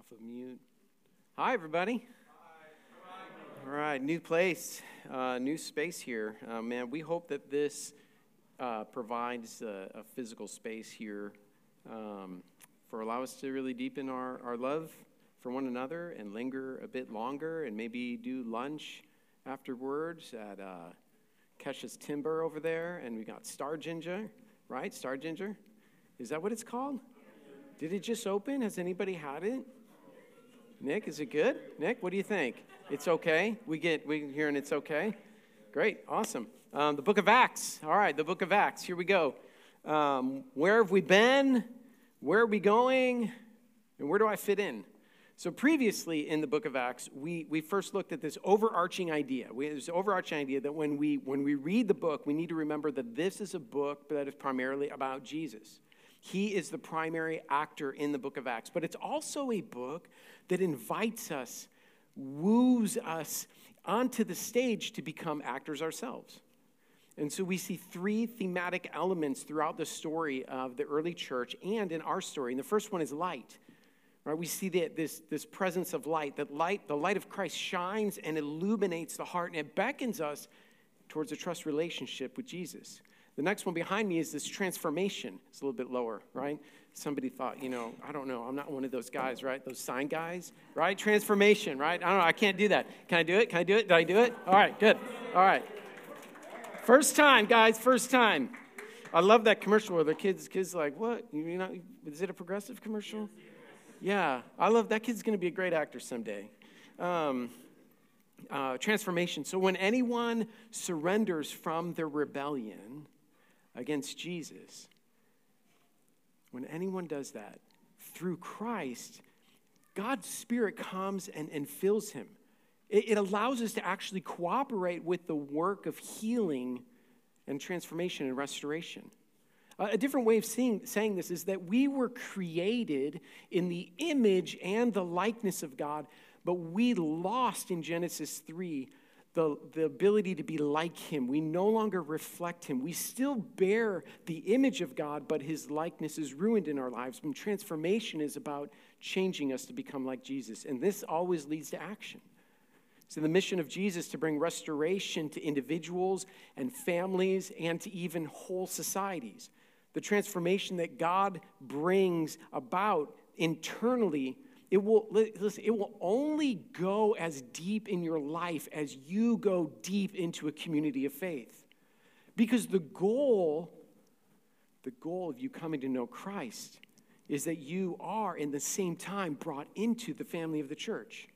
off of mute. Hi, everybody. All right, new place, uh, new space here. Uh, man, we hope that this uh, provides a, a, physical space here um, for allow us to really deepen our, our love for one another and linger a bit longer and maybe do lunch afterwards at uh, Kesha's Timber over there. And we got Star Ginger, right? Star Ginger? Is that what it's called? Did it just open? Has anybody had it? Nick, is it good? Nick, what do you think? It's okay. We get we hearing it's okay. Great, awesome. Um, the Book of Acts. All right, the Book of Acts. Here we go. Um, where have we been? Where are we going? And where do I fit in? So previously in the Book of Acts, we, we first looked at this overarching idea. We, this overarching idea that when we when we read the book, we need to remember that this is a book that is primarily about Jesus. He is the primary actor in the book of Acts. But it's also a book that invites us, woos us onto the stage to become actors ourselves. And so we see three thematic elements throughout the story of the early church and in our story. And the first one is light. Right? We see that this, this presence of light, that light, the light of Christ shines and illuminates the heart, and it beckons us towards a trust relationship with Jesus. The next one behind me is this transformation. It's a little bit lower, right? Somebody thought, you know, I don't know, I'm not one of those guys, right? Those sign guys, right? Transformation, right? I don't know, I can't do that. Can I do it? Can I do it? Did I do it? All right, good. All right. First time, guys, first time. I love that commercial where the kids, kids like, what? You know, is it a progressive commercial? Yeah, I love that kid's going to be a great actor someday. Um, uh, transformation. So when anyone surrenders from their rebellion, against Jesus. When anyone does that, through Christ, God's Spirit comes and, and fills him. It, it allows us to actually cooperate with the work of healing and transformation and restoration. A different way of seeing, saying this is that we were created in the image and the likeness of God, but we lost in Genesis 3 the, the ability to be like him. We no longer reflect him. We still bear the image of God, but his likeness is ruined in our lives. And transformation is about changing us to become like Jesus. And this always leads to action. So, the mission of Jesus to bring restoration to individuals and families and to even whole societies. The transformation that God brings about internally it will, listen, it will only go as deep in your life as you go deep into a community of faith. Because the goal, the goal of you coming to know Christ is that you are in the same time brought into the family of the church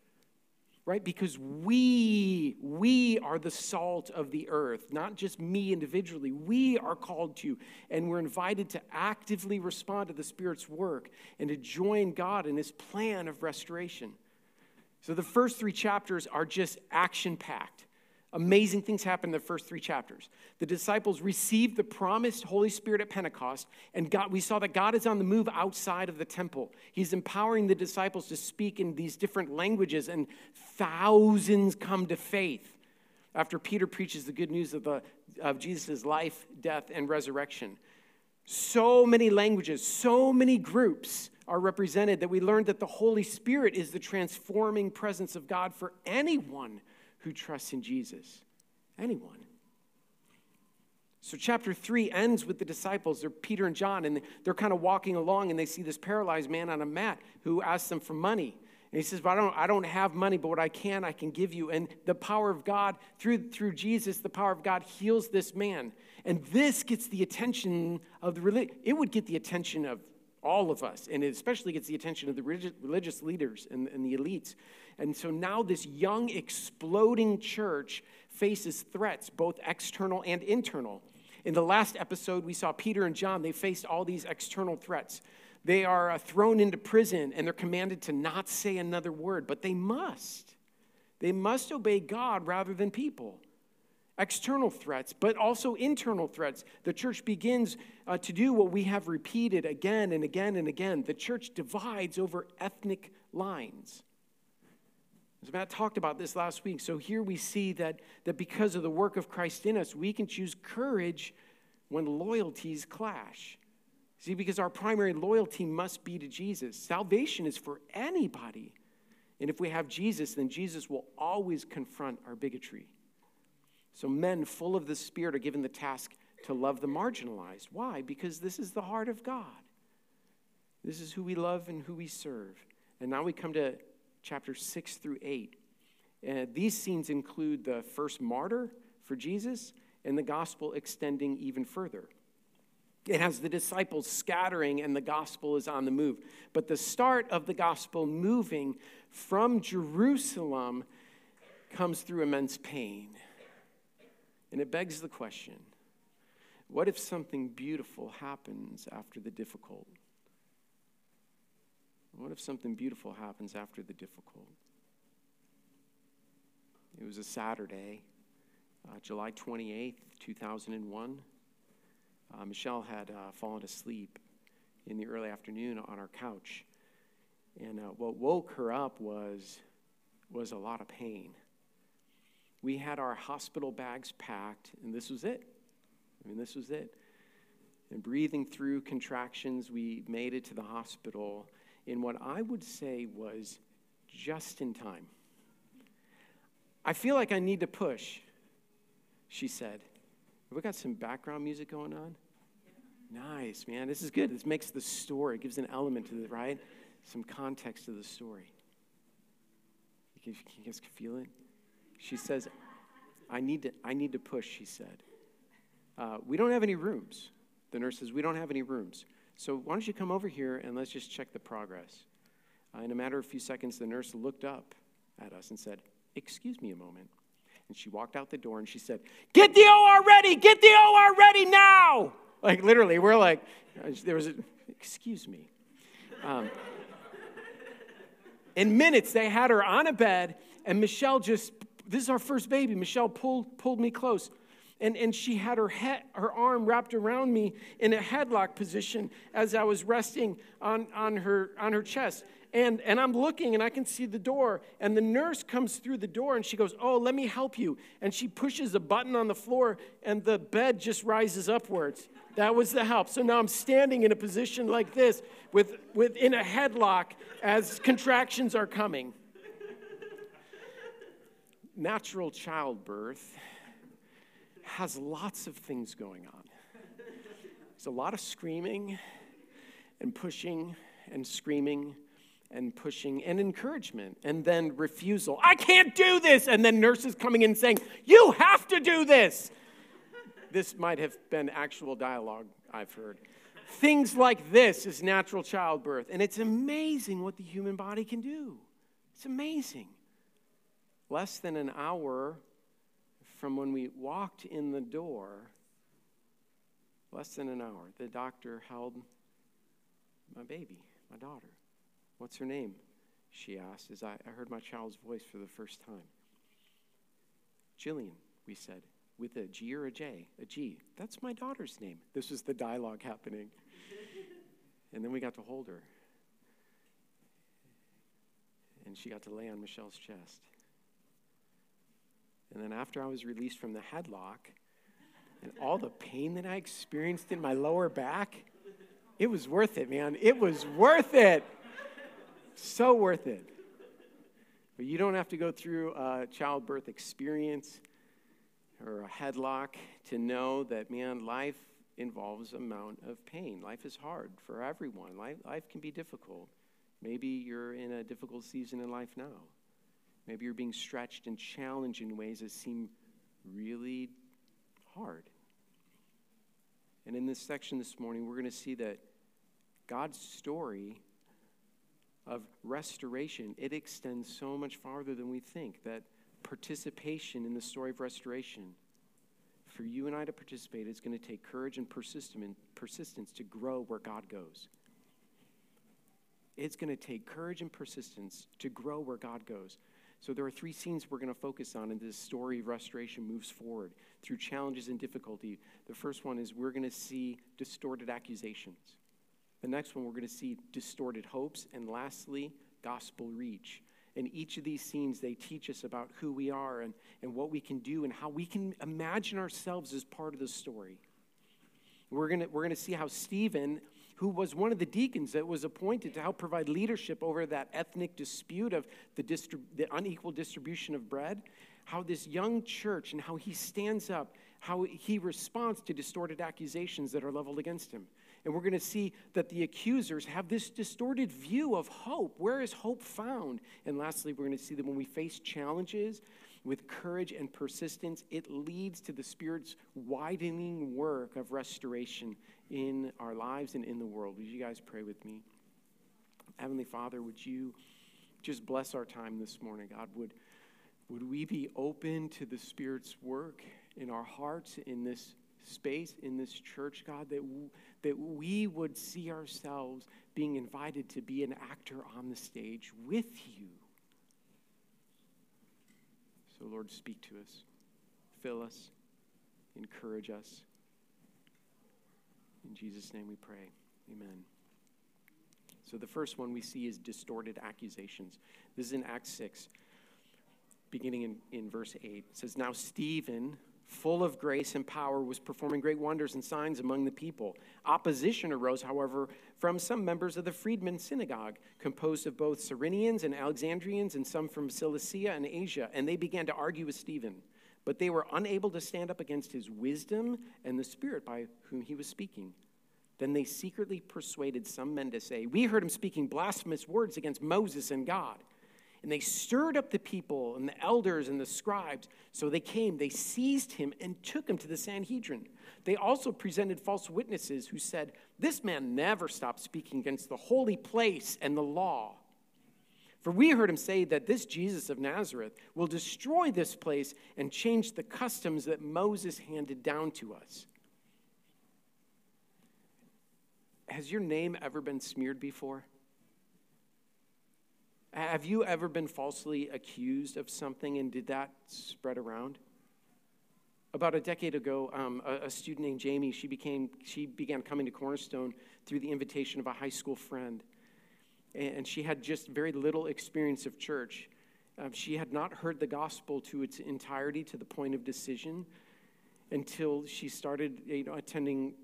right? Because we, we are the salt of the earth, not just me individually. We are called to, and we're invited to actively respond to the Spirit's work and to join God in His plan of restoration. So the first three chapters are just action packed. Amazing things happen in the first three chapters. The disciples received the promised Holy Spirit at Pentecost, and God, we saw that God is on the move outside of the temple. He's empowering the disciples to speak in these different languages, and thousands come to faith after Peter preaches the good news of, the, of Jesus' life, death, and resurrection. So many languages, so many groups are represented that we learned that the Holy Spirit is the transforming presence of God for anyone who trusts in Jesus. Anyone. So, chapter three ends with the disciples. They're Peter and John, and they're kind of walking along, and they see this paralyzed man on a mat who asks them for money. And he says, But I don't, I don't have money, but what I can, I can give you. And the power of God, through, through Jesus, the power of God heals this man. And this gets the attention of the religion. It would get the attention of all of us, and it especially gets the attention of the religious leaders and, and the elites. And so now this young, exploding church faces threats, both external and internal. In the last episode, we saw Peter and John, they faced all these external threats. They are uh, thrown into prison and they're commanded to not say another word, but they must. They must obey God rather than people. External threats, but also internal threats. The church begins uh, to do what we have repeated again and again and again. The church divides over ethnic lines. As Matt talked about this last week, so here we see that, that because of the work of Christ in us, we can choose courage when loyalties clash. See, because our primary loyalty must be to Jesus. Salvation is for anybody. And if we have Jesus, then Jesus will always confront our bigotry. So men full of the Spirit are given the task to love the marginalized. Why? Because this is the heart of God. This is who we love and who we serve. And now we come to chapter 6 through 8. And these scenes include the first martyr for Jesus and the gospel extending even further. It has the disciples scattering and the gospel is on the move. But the start of the gospel moving from Jerusalem comes through immense pain. And it begs the question what if something beautiful happens after the difficult? What if something beautiful happens after the difficult? It was a Saturday, uh, July 28th, 2001. Uh, Michelle had uh, fallen asleep in the early afternoon on our couch. And uh, what woke her up was, was a lot of pain. We had our hospital bags packed, and this was it. I mean, this was it. And breathing through contractions, we made it to the hospital in what I would say was just in time. I feel like I need to push, she said. We got some background music going on. Nice, man. This is good. This makes the story, gives an element to it, right? Some context to the story. You guys can feel it? She says, I need to, I need to push, she said. Uh, we don't have any rooms. The nurse says, We don't have any rooms. So why don't you come over here and let's just check the progress? Uh, in a matter of a few seconds, the nurse looked up at us and said, Excuse me a moment. And she walked out the door and she said, Get the OR ready! Get the OR ready now! Like literally, we're like, there was a, excuse me. Um, in minutes, they had her on a bed, and Michelle just, this is our first baby. Michelle pulled, pulled me close. And, and she had her, head, her arm wrapped around me in a headlock position as I was resting on, on, her, on her chest. And, and I'm looking and I can see the door. And the nurse comes through the door and she goes, Oh, let me help you. And she pushes a button on the floor and the bed just rises upwards. That was the help. So now I'm standing in a position like this with, with in a headlock as contractions are coming. Natural childbirth has lots of things going on. There's a lot of screaming and pushing and screaming and pushing and encouragement and then refusal. I can't do this. And then nurses coming in saying, You have to do this this might have been actual dialogue I've heard. Things like this is natural childbirth. And it's amazing what the human body can do. It's amazing. Less than an hour from when we walked in the door, less than an hour, the doctor held my baby, my daughter. What's her name? She asked as I, heard my child's voice for the first time. Jillian, we said with a G or a J? A G. That's my daughter's name. This was the dialogue happening. and then we got to hold her. And she got to lay on Michelle's chest. And then after I was released from the headlock, and all the pain that I experienced in my lower back, it was worth it, man. It was worth it. So worth it. But you don't have to go through a childbirth experience or a headlock to know that, man, life involves amount of pain. Life is hard for everyone. Life, life can be difficult. Maybe you're in a difficult season in life now. Maybe you're being stretched and challenged in ways that seem really hard. And in this section this morning, we're going to see that God's story of restoration, it extends so much farther than we think. That participation in the story of restoration. For you and I to participate, it's going to take courage and persistence to grow where God goes. It's going to take courage and persistence to grow where God goes. So there are three scenes we're going to focus on, and this story of restoration moves forward through challenges and difficulty. The first one is we're going to see distorted accusations. The next one, we're going to see distorted hopes. And lastly, gospel reach. In each of these scenes, they teach us about who we are and, and what we can do and how we can imagine ourselves as part of the story. We're going we're to see how Stephen who was one of the deacons that was appointed to help provide leadership over that ethnic dispute of the, distrib- the unequal distribution of bread, how this young church and how he stands up, how he responds to distorted accusations that are leveled against him. And we're going to see that the accusers have this distorted view of hope. Where is hope found? And lastly, we're going to see that when we face challenges with courage and persistence, it leads to the Spirit's widening work of restoration in our lives and in the world. Would you guys pray with me? Heavenly Father, would you just bless our time this morning? God, would, would we be open to the Spirit's work in our hearts, in this space, in this church, God, that, that we would see ourselves being invited to be an actor on the stage with you. So, Lord, speak to us, fill us, encourage us. In Jesus' name we pray. Amen. So, the first one we see is distorted accusations. This is in Acts 6, beginning in, in verse 8. It says, Now Stephen full of grace and power, was performing great wonders and signs among the people. Opposition arose, however, from some members of the freedmen synagogue, composed of both Cyrenians and Alexandrians and some from Cilicia and Asia, and they began to argue with Stephen. But they were unable to stand up against his wisdom and the spirit by whom he was speaking. Then they secretly persuaded some men to say, We heard him speaking blasphemous words against Moses and God. And they stirred up the people and the elders and the scribes. So they came, they seized him, and took him to the Sanhedrin. They also presented false witnesses who said, This man never stopped speaking against the holy place and the law. For we heard him say that this Jesus of Nazareth will destroy this place and change the customs that Moses handed down to us. Has your name ever been smeared before? Have you ever been falsely accused of something and did that spread around? About a decade ago, um, a, a, student named Jamie, she, became, she began coming to Cornerstone through the invitation of a high school friend. And she had just very little experience of church. Um, she had not heard the gospel to its entirety to the point of decision until she started you know, attending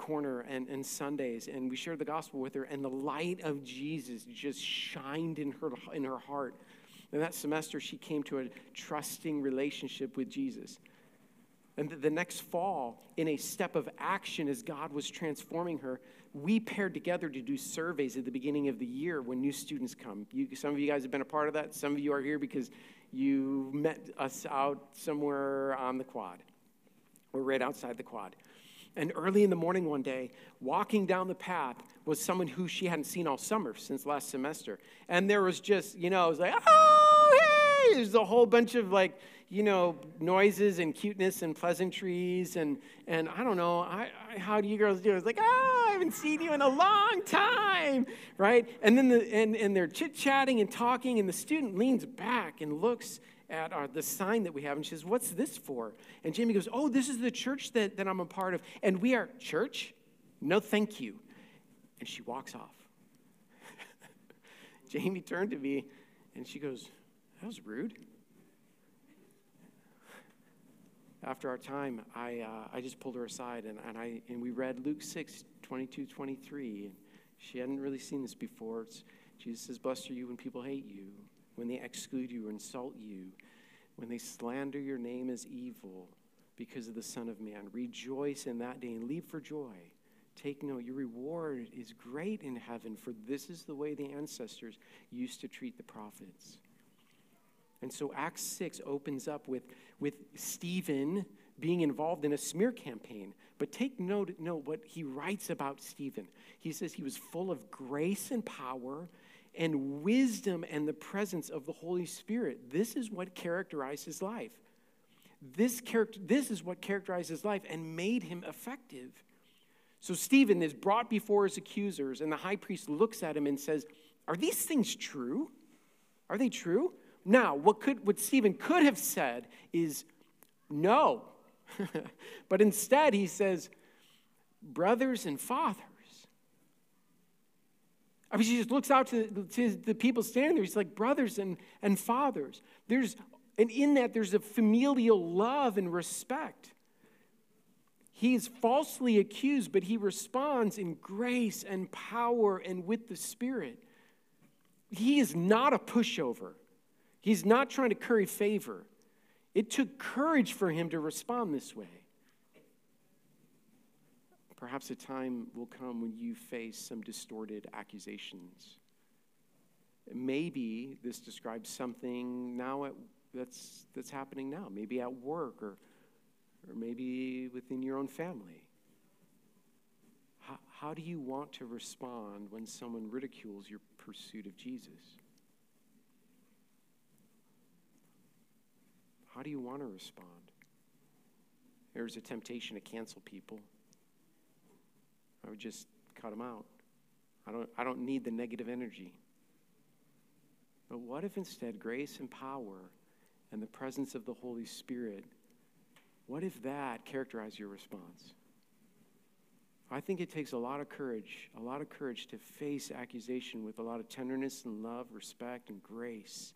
corner and, and Sundays, and we shared the gospel with her, and the light of Jesus just shined in her, in her heart. And that semester, she came to a trusting relationship with Jesus. And the next fall, in a step of action as God was transforming her, we paired together to do surveys at the beginning of the year when new students come. You, some of you guys have been a part of that. Some of you are here because you met us out somewhere on the quad or right outside the quad. And early in the morning one day, walking down the path was someone who she hadn't seen all summer since last semester. And there was just, you know, it was like, oh, hey! There's a whole bunch of like, you know, noises and cuteness and pleasantries. And, and I don't know, I, I, how do you girls do? It? It's like, oh, I haven't seen you in a long time, right? And then the, and, and they're chit chatting and talking, and the student leans back and looks at our, the sign that we have, and she says, What's this for? And Jamie goes, Oh, this is the church that, that I'm a part of. And we are, church? No, thank you. And she walks off. Jamie turned to me and she goes, That was rude. After our time, I, uh, I just pulled her aside and, and, I, and we read Luke 6, 22, 23. And she hadn't really seen this before. It's, Jesus says, Blessed are you when people hate you when they exclude you or insult you, when they slander your name as evil because of the Son of Man. Rejoice in that day and leap for joy. Take note, your reward is great in heaven, for this is the way the ancestors used to treat the prophets. And so Acts 6 opens up with, with Stephen being involved in a smear campaign. But take note, note what he writes about Stephen. He says he was full of grace and power and wisdom and the presence of the Holy Spirit. This is what characterized his life. This, character, this is what characterized his life and made him effective. So Stephen is brought before his accusers, and the high priest looks at him and says, Are these things true? Are they true? Now, what, could, what Stephen could have said is no. but instead, he says, Brothers and fathers, I mean, she just looks out to, to the people standing there. He's like brothers and, and fathers. There's, and in that, there's a familial love and respect. He is falsely accused, but he responds in grace and power and with the Spirit. He is not a pushover. He's not trying to curry favor. It took courage for him to respond this way. Perhaps a time will come when you face some distorted accusations. Maybe this describes something now at, that's, that's happening now, maybe at work or, or maybe within your own family. How, how do you want to respond when someone ridicules your pursuit of Jesus? How do you want to respond? There's a temptation to cancel people. I would just cut them out. I don't, I don't need the negative energy. But what if instead grace and power and the presence of the Holy Spirit, what if that characterized your response? I think it takes a lot of courage, a lot of courage to face accusation with a lot of tenderness and love, respect, and grace.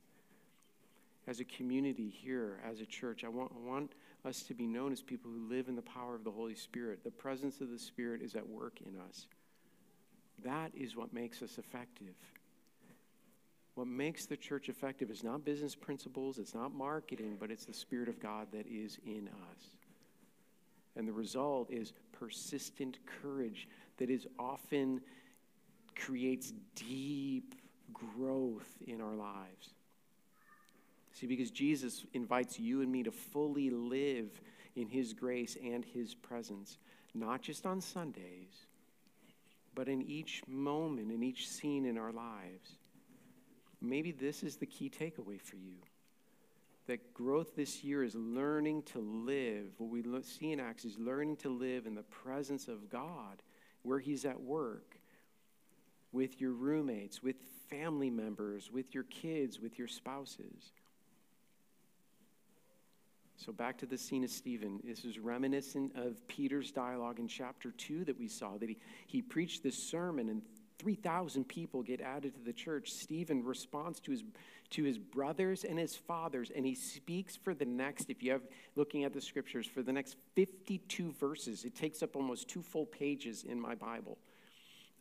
As a community here, as a church, I want, I want us to be known as people who live in the power of the Holy Spirit. The presence of the Spirit is at work in us. That is what makes us effective. What makes the church effective is not business principles, it's not marketing, but it's the Spirit of God that is in us. And the result is persistent courage that is often creates deep growth in our lives. See, because Jesus invites you and me to fully live in his grace and his presence, not just on Sundays, but in each moment, in each scene in our lives. Maybe this is the key takeaway for you. That growth this year is learning to live. What we see in Acts is learning to live in the presence of God, where He's at work, with your roommates, with family members, with your kids, with your spouses. So, back to the scene of Stephen. This is reminiscent of Peter's dialogue in chapter 2 that we saw, that he, he preached this sermon and 3,000 people get added to the church. Stephen responds to his, to his brothers and his fathers, and he speaks for the next, if you have looking at the scriptures, for the next 52 verses. It takes up almost two full pages in my Bible.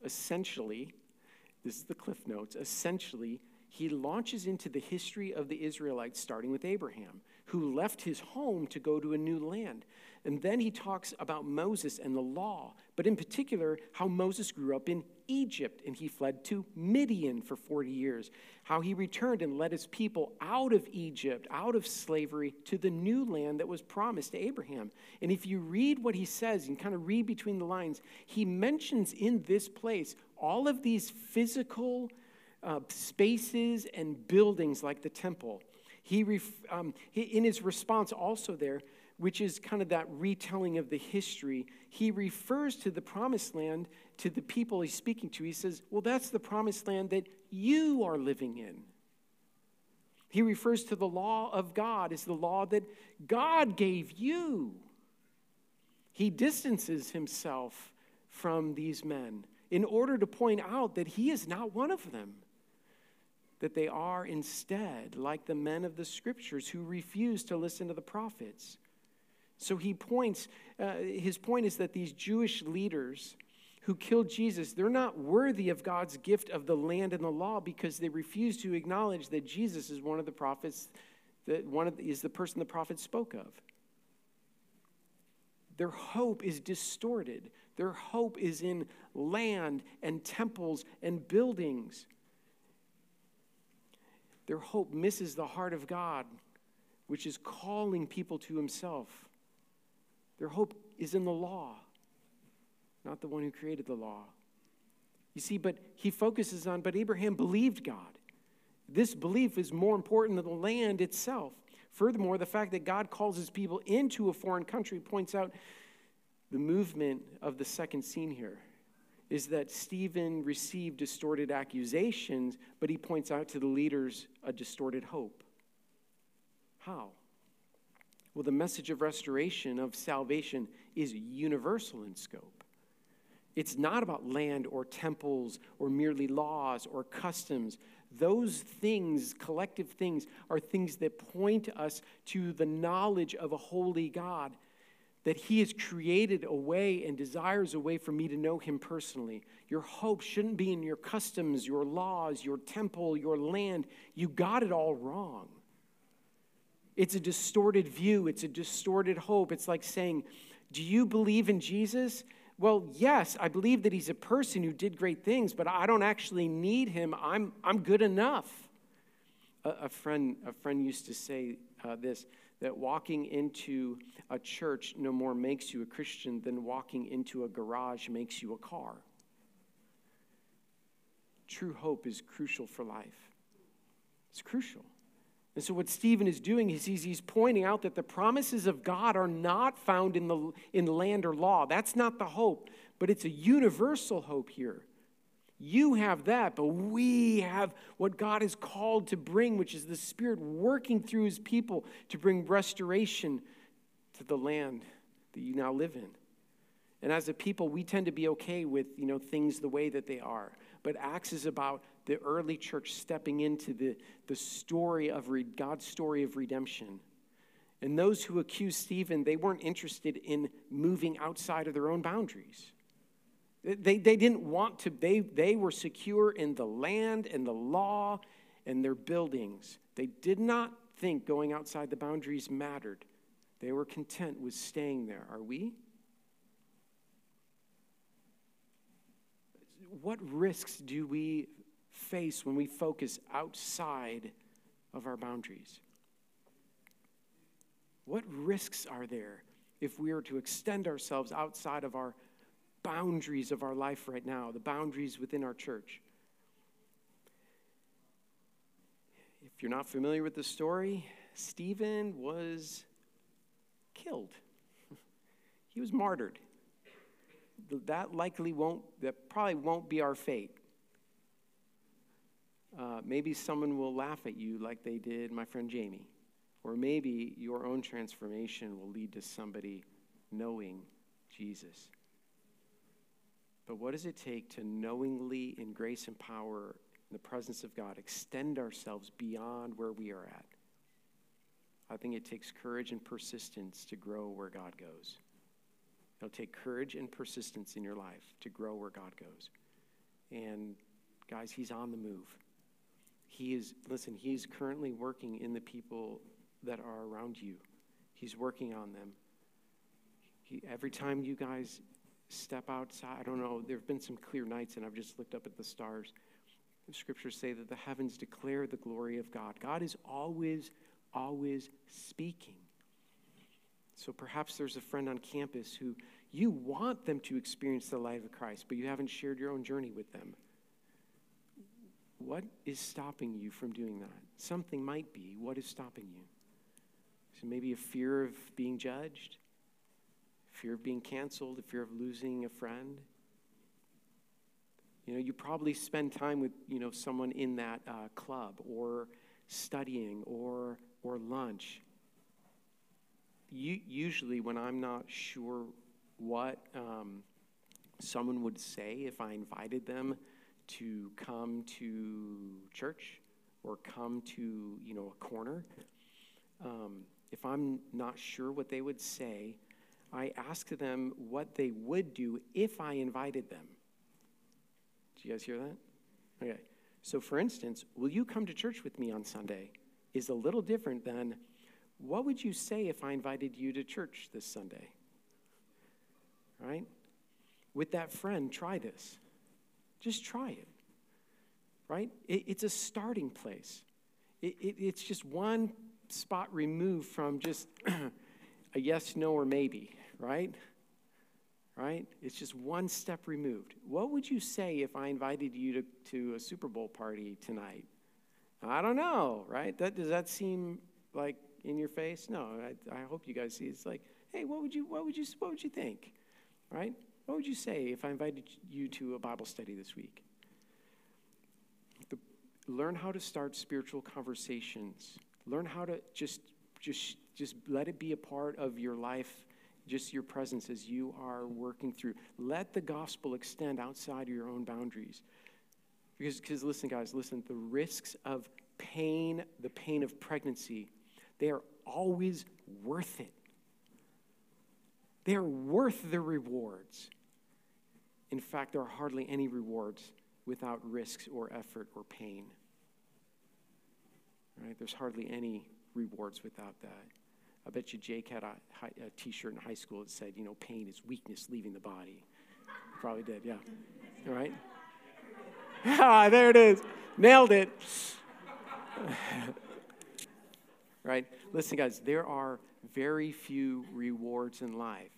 Essentially, this is the Cliff Notes, essentially, he launches into the history of the Israelites, starting with Abraham, who left his home to go to a new land. And then he talks about Moses and the law, but in particular, how Moses grew up in Egypt and he fled to Midian for 40 years. How he returned and led his people out of Egypt, out of slavery, to the new land that was promised to Abraham. And if you read what he says and kind of read between the lines, he mentions in this place all of these physical uh, spaces and buildings like the temple. He, ref, um, he, in his response also there, which is kind of that retelling of the history, he refers to the promised land to the people he's speaking to. He says, Well, that's the promised land that you are living in. He refers to the law of God as the law that God gave you. He distances himself from these men in order to point out that he is not one of them that they are instead like the men of the scriptures who refuse to listen to the prophets. So he points, uh, his point is that these Jewish leaders who killed Jesus, they're not worthy of God's gift of the land and the law because they refuse to acknowledge that Jesus is one of the prophets, that one of the, is the person the prophets spoke of. Their hope is distorted. Their hope is in land and temples and buildings. Their hope misses the heart of God, which is calling people to Himself. Their hope is in the law, not the one who created the law. You see, but he focuses on, but Abraham believed God. This belief is more important than the land itself. Furthermore, the fact that God calls his people into a foreign country points out the movement of the second scene here is that Stephen received distorted accusations, but he points out to the leaders a distorted hope. How? Well, the message of restoration, of salvation, is universal in scope. It's not about land or temples or merely laws or customs. Those things, collective things, are things that point us to the knowledge of a holy God. That He has created a way and desires a way for me to know Him personally. Your hope shouldn't be in your customs, your laws, your temple, your land. You got it all wrong. It's a distorted view, it's a distorted hope. It's like saying, Do you believe in Jesus? Well, yes, I believe that he's a person who did great things, but I don't actually need him. I'm, I'm good enough. A, a friend, a friend used to say uh, this that walking into a church no more makes you a Christian than walking into a garage makes you a car. True hope is crucial for life. It's crucial. And so, what Stephen is doing is he's, he's pointing out that the promises of God are not found in the, in land or law. That's not the hope, but it's a universal hope here. You have that, but we have what God is called to bring, which is the Spirit working through His people to bring restoration to the land that you now live in. And as a people, we tend to be okay with you know, things the way that they are. But Acts is about the early church stepping into the, the story of re, God's story of redemption. And those who accused Stephen, they weren't interested in moving outside of their own boundaries. They, they didn't want to, they, they were secure in the land and the law and their buildings. They did not think going outside the boundaries mattered. They were content with staying there. Are we? What risks do we face when we focus outside of our boundaries? What risks are there if we are to extend ourselves outside of our boundaries of our life right now, the boundaries within our church? If you're not familiar with the story, Stephen was killed. he was martyred. That likely won't, that probably won't be our fate. Uh, maybe someone will laugh at you like they did my friend Jamie. Or maybe your own transformation will lead to somebody knowing Jesus. But what does it take to knowingly, in grace and power, in the presence of God, extend ourselves beyond where we are at? I think it takes courage and persistence to grow where God goes. It'll take courage and persistence in your life to grow where God goes. And guys, He's on the move. He is, listen, He's currently working in the people that are around you, He's working on them. He, every time you guys step outside, I don't know, there have been some clear nights, and I've just looked up at the stars. The scriptures say that the heavens declare the glory of God. God is always, always speaking. So perhaps there's a friend on campus who you want them to experience the light of Christ, but you haven't shared your own journey with them. What is stopping you from doing that? Something might be. What is stopping you? So maybe a fear of being judged, fear of being canceled, a fear of losing a friend. You know, you probably spend time with, you know, someone in that uh, club or studying or, or lunch. You, usually, when I'm not sure what um, someone would say if I invited them to come to church or come to, you know, a corner, um, if I'm not sure what they would say, I ask them what they would do if I invited them. Do you guys hear that? Okay. So, for instance, will you come to church with me on Sunday? Is a little different than what would you say if I invited you to church this Sunday? Right? With that friend, try this. Just try it, right? It, it's a starting place. It, it, it's just one spot removed from just a yes, no, or maybe, right? Right? It's just one step removed. What would you say if I invited you to, to a Super Bowl party tonight? I don't know, right? That, does that seem like in your face? No, I, I hope you guys see. It's like, hey, what would you, what would you, what would you think, right? What would you say if I invited you to a Bible study this week? The, learn how to start spiritual conversations. Learn how to just, just, just let it be a part of your life, just your presence as you are working through. Let the gospel extend outside of your own boundaries. Because, because listen, guys, listen, the risks of pain, the pain of pregnancy, they are always worth it. They are worth the rewards. In fact, there are hardly any rewards without risks or effort or pain. Right? There's hardly any rewards without that. I bet you Jake had a, a t-shirt in high school that said, you know, pain is weakness leaving the body. Probably did, yeah. All right? ah, there it is. Nailed it. right? Listen, guys, there are very few rewards in life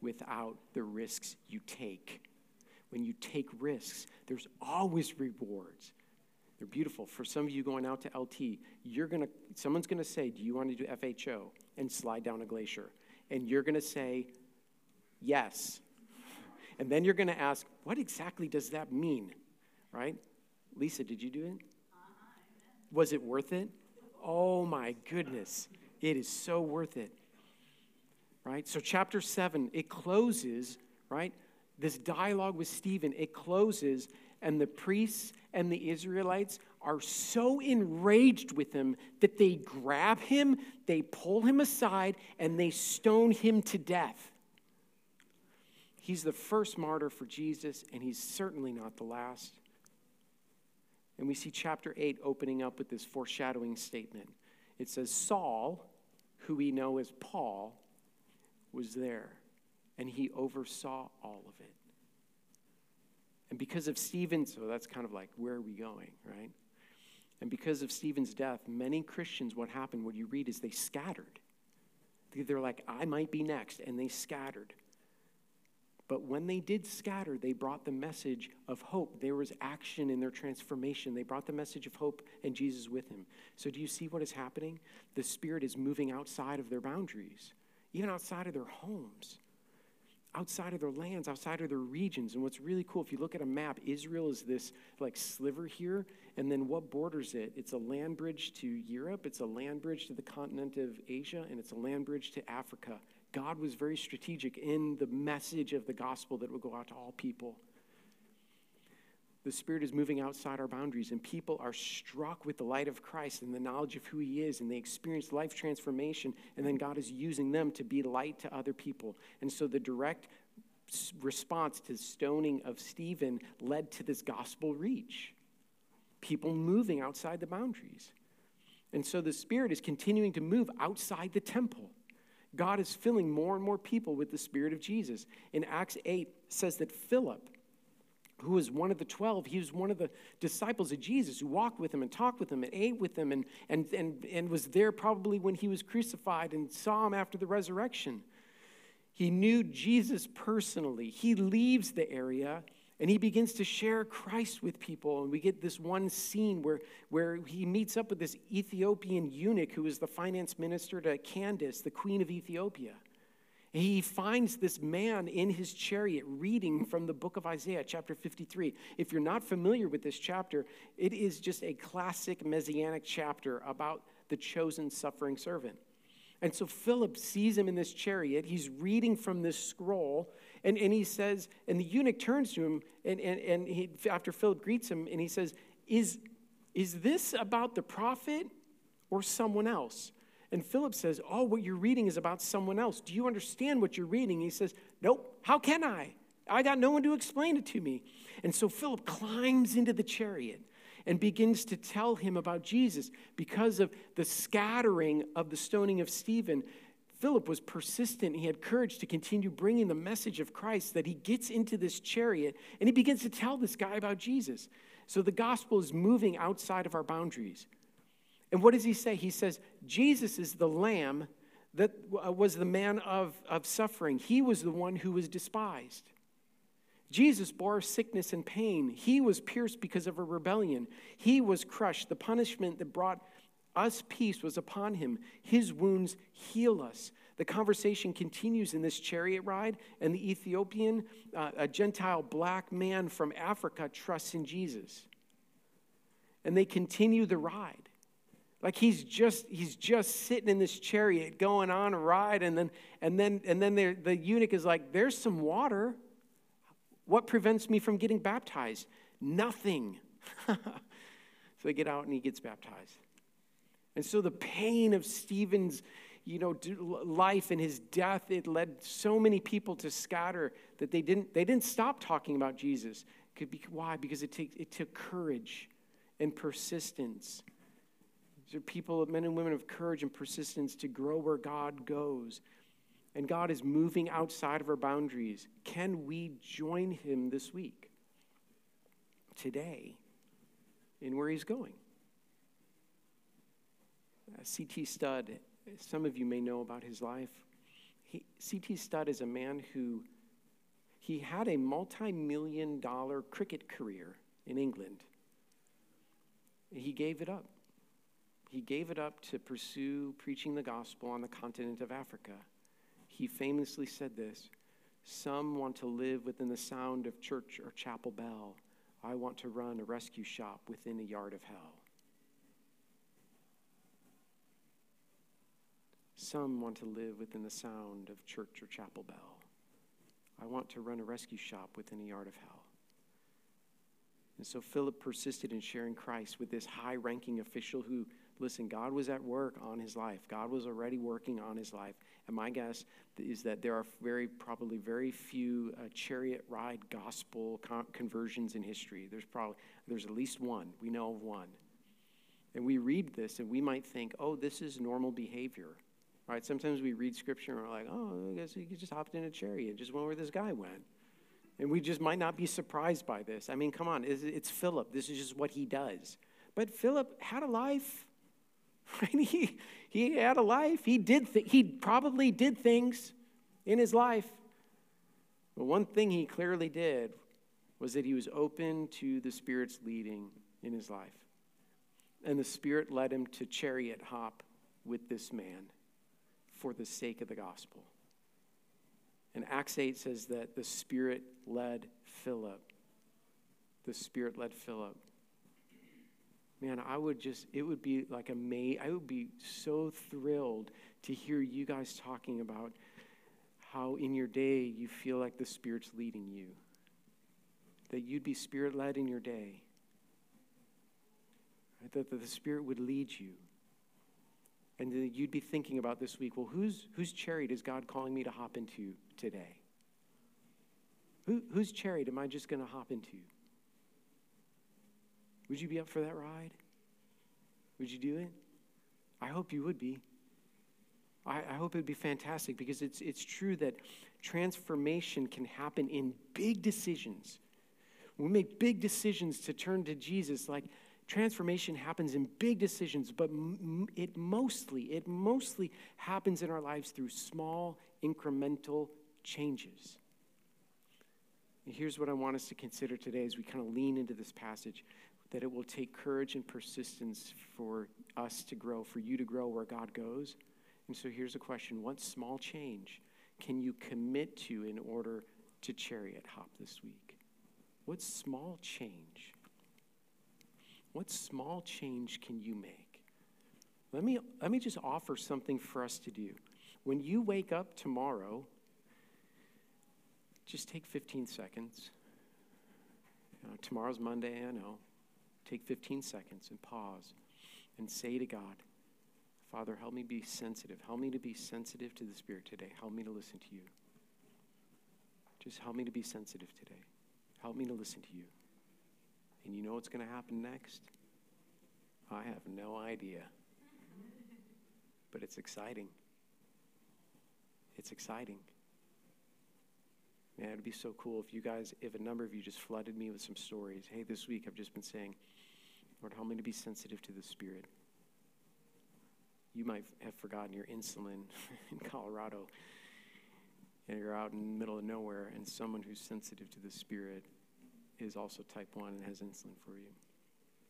without the risks you take. When you take risks, there's always rewards. They're beautiful. For some of you going out to LT, you're gonna someone's gonna say, Do you want to do FHO and slide down a glacier? And you're gonna say, Yes. And then you're gonna ask, What exactly does that mean? Right? Lisa, did you do it? Was it worth it? Oh my goodness. It is so worth it. Right? So, chapter 7, it closes, right? This dialogue with Stephen, it closes, and the priests and the Israelites are so enraged with him that they grab him, they pull him aside, and they stone him to death. He's the first martyr for Jesus, and he's certainly not the last. And we see chapter 8 opening up with this foreshadowing statement. It says, Saul, who we know as Paul, was there, and he oversaw all of it. And because of Stephen's, so that's kind of like, where are we going, right? And because of Stephen's death, many Christians, what happened, what you read is they scattered. They're like, I might be next, and they scattered. But when they did scatter, they brought the message of hope. There was action in their transformation. They brought the message of hope and Jesus with him. So, do you see what is happening? The Spirit is moving outside of their boundaries, even outside of their homes, outside of their lands, outside of their regions. And what's really cool, if you look at a map, Israel is this like sliver here. And then what borders it? It's a land bridge to Europe, it's a land bridge to the continent of Asia, and it's a land bridge to Africa. God was very strategic in the message of the gospel that would go out to all people. The Spirit is moving outside our boundaries, and people are struck with the light of Christ and the knowledge of who He is, and they experience life transformation, and then God is using them to be light to other people. And so the direct response to the stoning of Stephen led to this gospel reach. People moving outside the boundaries. And so the Spirit is continuing to move outside the temple. God is filling more and more people with the Spirit of Jesus. In Acts 8, says that Philip, who was one of the 12, he was one of the disciples of Jesus who walked with him and talked with him and ate with him and, and, and, and was there probably when he was crucified and saw him after the resurrection. He knew Jesus personally. He leaves the area and he begins to share Christ with people. And we get this one scene where, where he meets up with this Ethiopian eunuch who is the finance minister to Candace, the queen of Ethiopia. He finds this man in his chariot reading from the book of Isaiah, chapter 53. If you're not familiar with this chapter, it is just a classic messianic chapter about the chosen suffering servant. And so Philip sees him in this chariot. He's reading from this scroll and, and he says, and the eunuch turns to him, and, and, and he, after Philip greets him, and he says, is, is this about the prophet or someone else? And Philip says, Oh, what you're reading is about someone else. Do you understand what you're reading? he says, Nope, how can I? I got no one to explain it to me. And so Philip climbs into the chariot and begins to tell him about Jesus because of the scattering of the stoning of Stephen. Philip was persistent. He had courage to continue bringing the message of Christ that he gets into this chariot and he begins to tell this guy about Jesus. So the gospel is moving outside of our boundaries. And what does he say? He says, Jesus is the lamb that was the man of, of suffering. He was the one who was despised. Jesus bore sickness and pain. He was pierced because of a rebellion. He was crushed. The punishment that brought us peace was upon him. His wounds heal us. The conversation continues in this chariot ride, and the Ethiopian, uh, a Gentile black man from Africa, trusts in Jesus. And they continue the ride. Like he's just he's just sitting in this chariot going on a ride, and then and then and then the eunuch is like, "There's some water. What prevents me from getting baptized? Nothing." so they get out, and he gets baptized. And so the pain of Stephen's, you know, life and his death, it led so many people to scatter that they didn't, they didn't stop talking about Jesus. Could be, why? Because it, take, it took courage and persistence. These are people, men and women of courage and persistence to grow where God goes. And God is moving outside of our boundaries. Can we join him this week, today, in where he's going? C.T. Studd, some of you may know about his life. C.T. Studd is a man who he had a multi-million dollar cricket career in England. He gave it up. He gave it up to pursue preaching the gospel on the continent of Africa. He famously said this Some want to live within the sound of church or chapel bell. I want to run a rescue shop within a yard of hell. Some want to live within the sound of church or chapel bell. I want to run a rescue shop within a yard of hell. And so Philip persisted in sharing Christ with this high ranking official who, listen, God was at work on his life. God was already working on his life. And my guess is that there are very, probably very few uh, chariot ride gospel con- conversions in history. There's probably, there's at least one. We know of one. And we read this and we might think, oh, this is normal behavior. Right? Sometimes we read scripture and we're like, oh, I guess he just hopped in a chariot, just went where this guy went. And we just might not be surprised by this. I mean, come on, it's, it's Philip. This is just what he does. But Philip had a life. He, he had a life. He did th- he probably did things in his life. But one thing he clearly did was that he was open to the Spirit's leading in his life. And the Spirit led him to chariot hop with this man for the sake of the gospel. And Acts 8 says that the Spirit led Philip. The Spirit led Philip. Man, I would just, it would be like a amazing. I would be so thrilled to hear you guys talking about how in your day you feel like the Spirit's leading you. That you'd be Spirit led in your day. That the Spirit would lead you and that you'd be thinking about this week well, whose, whose chariot is God calling me to hop into today? Who, whose chariot am I just going to hop into? Would you be up for that ride? Would you do it? I hope you would be. I, I hope it would be fantastic because it's, it's true that transformation can happen in big decisions. We make big decisions to turn to Jesus, like Transformation happens in big decisions, but it mostly, it mostly happens in our lives through small incremental changes. And here's what I want us to consider today as we kind of lean into this passage that it will take courage and persistence for us to grow, for you to grow where God goes. And so here's a question What small change can you commit to in order to chariot hop this week? What small change? What small change can you make? Let me, let me just offer something for us to do. When you wake up tomorrow, just take 15 seconds. You know, tomorrow's Monday, I know. Take 15 seconds and pause and say to God, Father, help me be sensitive. Help me to be sensitive to the Spirit today. Help me to listen to you. Just help me to be sensitive today. Help me to listen to you. And you know what's going to happen next? I have no idea. But it's exciting. It's exciting. Man, it'd be so cool if you guys, if a number of you just flooded me with some stories. Hey, this week I've just been saying, Lord, help me to be sensitive to the Spirit. You might have forgotten your insulin in Colorado, and you're out in the middle of nowhere, and someone who's sensitive to the Spirit is also type 1 and has insulin for you.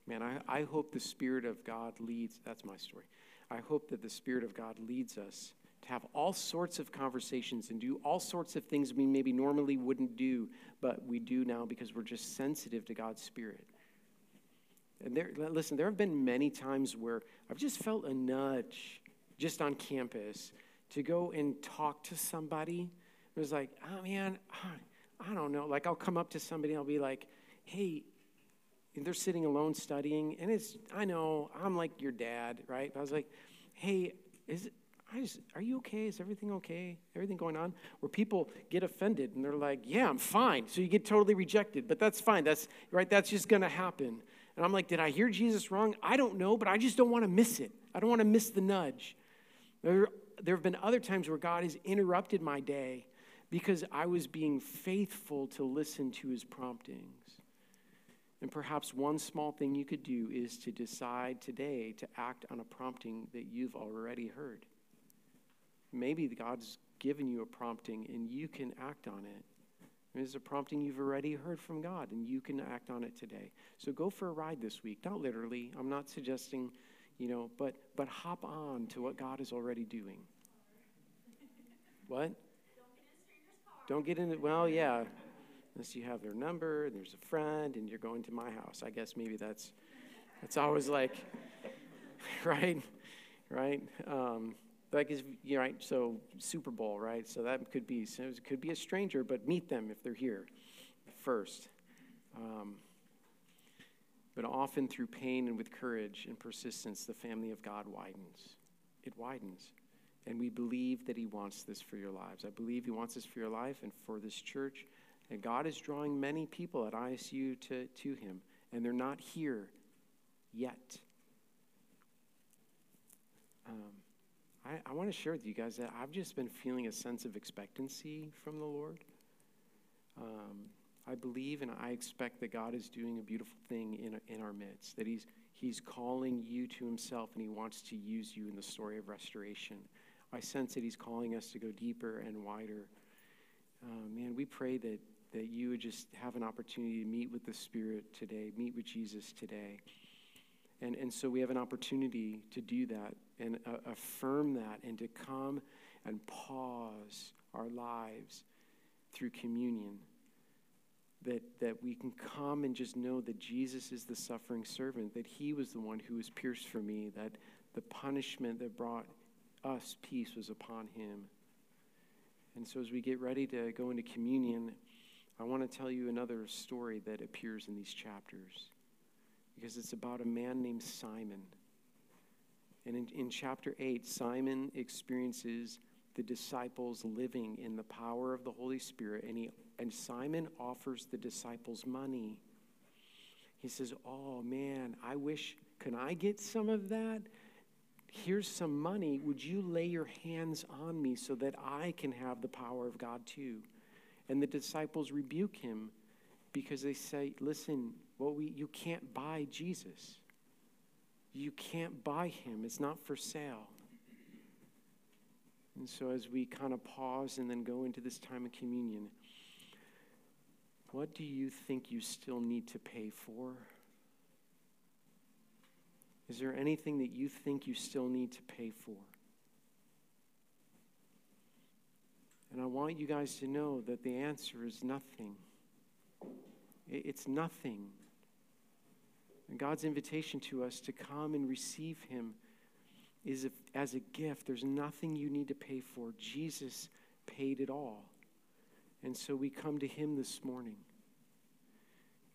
Man, I, I hope the Spirit of God leads, that's my story. I hope that the Spirit of God leads us to have all sorts of conversations and do all sorts of things we maybe normally wouldn't do, but we do now because we're just sensitive to God's Spirit. And there, listen, there have been many times where I've just felt a nudge just on campus to go and talk to somebody. It was like, oh man, I don't know. Like, I'll come up to somebody, I'll be like, hey, they're sitting alone studying, and it's, I know, I'm like your dad, right? But I was like, hey, is it, I just, are you okay? Is everything okay? Everything going on? Where people get offended and they're like, yeah, I'm fine. So you get totally rejected, but that's fine. That's right. That's just going to happen. And I'm like, did I hear Jesus wrong? I don't know, but I just don't want to miss it. I don't want to miss the nudge. There, there have been other times where God has interrupted my day because I was being faithful to listen to his promptings. And perhaps one small thing you could do is to decide today to act on a prompting that you've already heard. Maybe God's given you a prompting and you can act on it. It's a prompting you've already heard from God and you can act on it today. So go for a ride this week. Not literally. I'm not suggesting, you know, but but hop on to what God is already doing. What? Don't get in it. Well, yeah. Unless you have their number, and there's a friend, and you're going to my house. I guess maybe that's that's always like, right, right. Um, like is you know, right. So Super Bowl, right? So that could be so it could be a stranger, but meet them if they're here first. Um, but often through pain and with courage and persistence, the family of God widens. It widens. And we believe that He wants this for your lives. I believe He wants this for your life and for this church. And God is drawing many people at ISU to, to Him, and they're not here yet. Um, I, I want to share with you guys that I've just been feeling a sense of expectancy from the Lord. Um, I believe and I expect that God is doing a beautiful thing in, in our midst, that he's, he's calling you to Himself and He wants to use you in the story of restoration. I sense that He's calling us to go deeper and wider. Uh, man, we pray that, that you would just have an opportunity to meet with the Spirit today, meet with Jesus today. And, and so we have an opportunity to do that and uh, affirm that and to come and pause our lives through communion. That, that we can come and just know that Jesus is the suffering servant, that he was the one who was pierced for me, that the punishment that brought us peace was upon him. And so, as we get ready to go into communion, I want to tell you another story that appears in these chapters because it's about a man named Simon. And in, in chapter 8, Simon experiences the disciples living in the power of the Holy Spirit, and, he, and Simon offers the disciples money. He says, Oh man, I wish, can I get some of that? Here's some money. Would you lay your hands on me so that I can have the power of God too? And the disciples rebuke him because they say, Listen, well, we, you can't buy Jesus. You can't buy him. It's not for sale. And so, as we kind of pause and then go into this time of communion, what do you think you still need to pay for? Is there anything that you think you still need to pay for? And I want you guys to know that the answer is nothing. It's nothing. And God's invitation to us to come and receive Him is a, as a gift. There's nothing you need to pay for. Jesus paid it all. And so we come to Him this morning.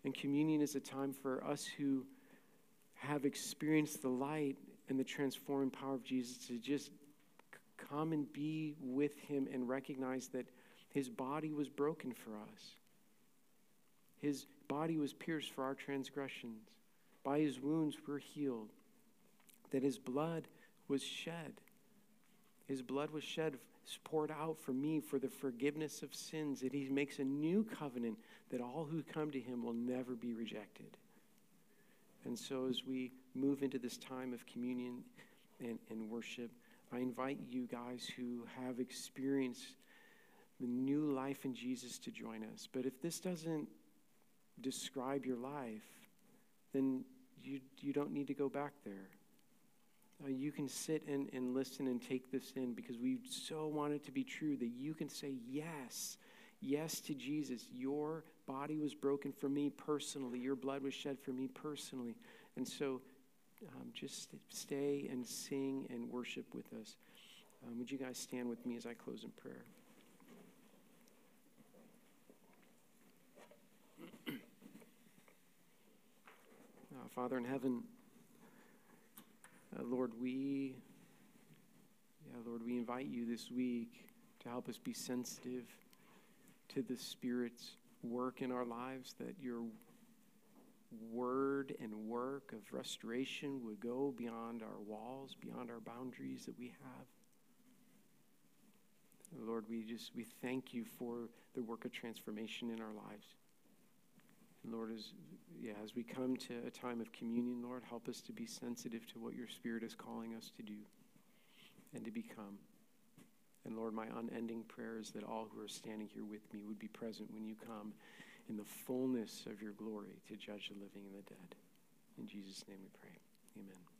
And communion is a time for us who have experienced the light and the transforming power of Jesus to just come and be with Him and recognize that His body was broken for us. His body was pierced for our transgressions. By his wounds we're healed. That his blood was shed. His blood was shed, poured out for me for the forgiveness of sins. That he makes a new covenant that all who come to him will never be rejected. And so as we move into this time of communion and, and worship, I invite you guys who have experienced the new life in Jesus to join us. But if this doesn't describe your life, then you, you don't need to go back there. Uh, you can sit and, and listen and take this in because we so want it to be true that you can say yes, yes to Jesus. Your body was broken for me personally, your blood was shed for me personally. And so um, just stay and sing and worship with us. Um, would you guys stand with me as I close in prayer? Father in heaven, uh, Lord, we, Yeah, Lord, we invite you this week to help us be sensitive to the Spirit's work in our lives, that your word and work of restoration would go beyond our walls, beyond our boundaries that we have. Lord, we just we thank you for the work of transformation in our lives. Lord, as yeah, as we come to a time of communion, Lord, help us to be sensitive to what your Spirit is calling us to do and to become. And Lord, my unending prayer is that all who are standing here with me would be present when you come in the fullness of your glory to judge the living and the dead. In Jesus' name we pray. Amen.